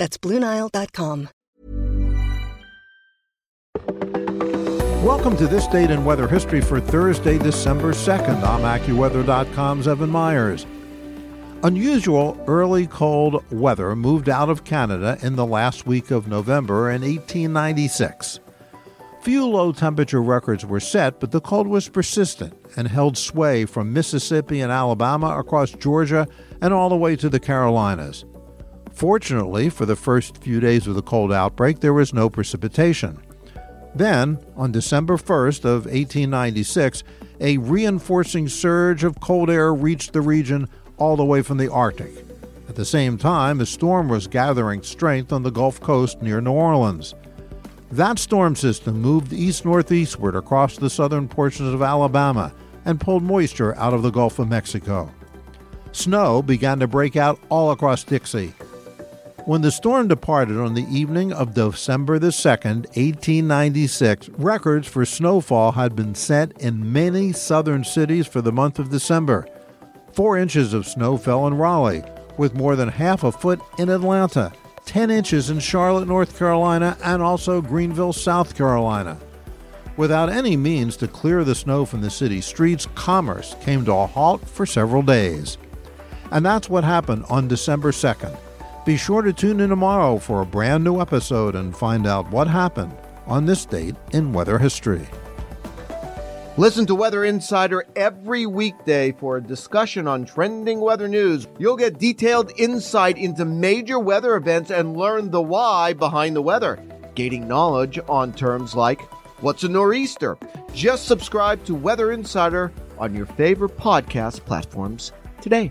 That's BlueNile.com. Welcome to this date in weather history for Thursday, December 2nd. I'm AccuWeather.com's Evan Myers. Unusual early cold weather moved out of Canada in the last week of November in 1896. Few low temperature records were set, but the cold was persistent and held sway from Mississippi and Alabama across Georgia and all the way to the Carolinas. Fortunately, for the first few days of the cold outbreak, there was no precipitation. Then, on December 1st of 1896, a reinforcing surge of cold air reached the region all the way from the Arctic. At the same time, a storm was gathering strength on the Gulf Coast near New Orleans. That storm system moved east northeastward across the southern portions of Alabama and pulled moisture out of the Gulf of Mexico. Snow began to break out all across Dixie. When the storm departed on the evening of December the 2nd, 1896, records for snowfall had been set in many southern cities for the month of December. Four inches of snow fell in Raleigh, with more than half a foot in Atlanta 10 inches in Charlotte, North Carolina, and also Greenville, South Carolina. Without any means to clear the snow from the city streets, commerce came to a halt for several days. And that's what happened on December 2nd. Be sure to tune in tomorrow for a brand new episode and find out what happened on this date in weather history. Listen to Weather Insider every weekday for a discussion on trending weather news. You'll get detailed insight into major weather events and learn the why behind the weather, gaining knowledge on terms like what's a nor'easter. Just subscribe to Weather Insider on your favorite podcast platforms today.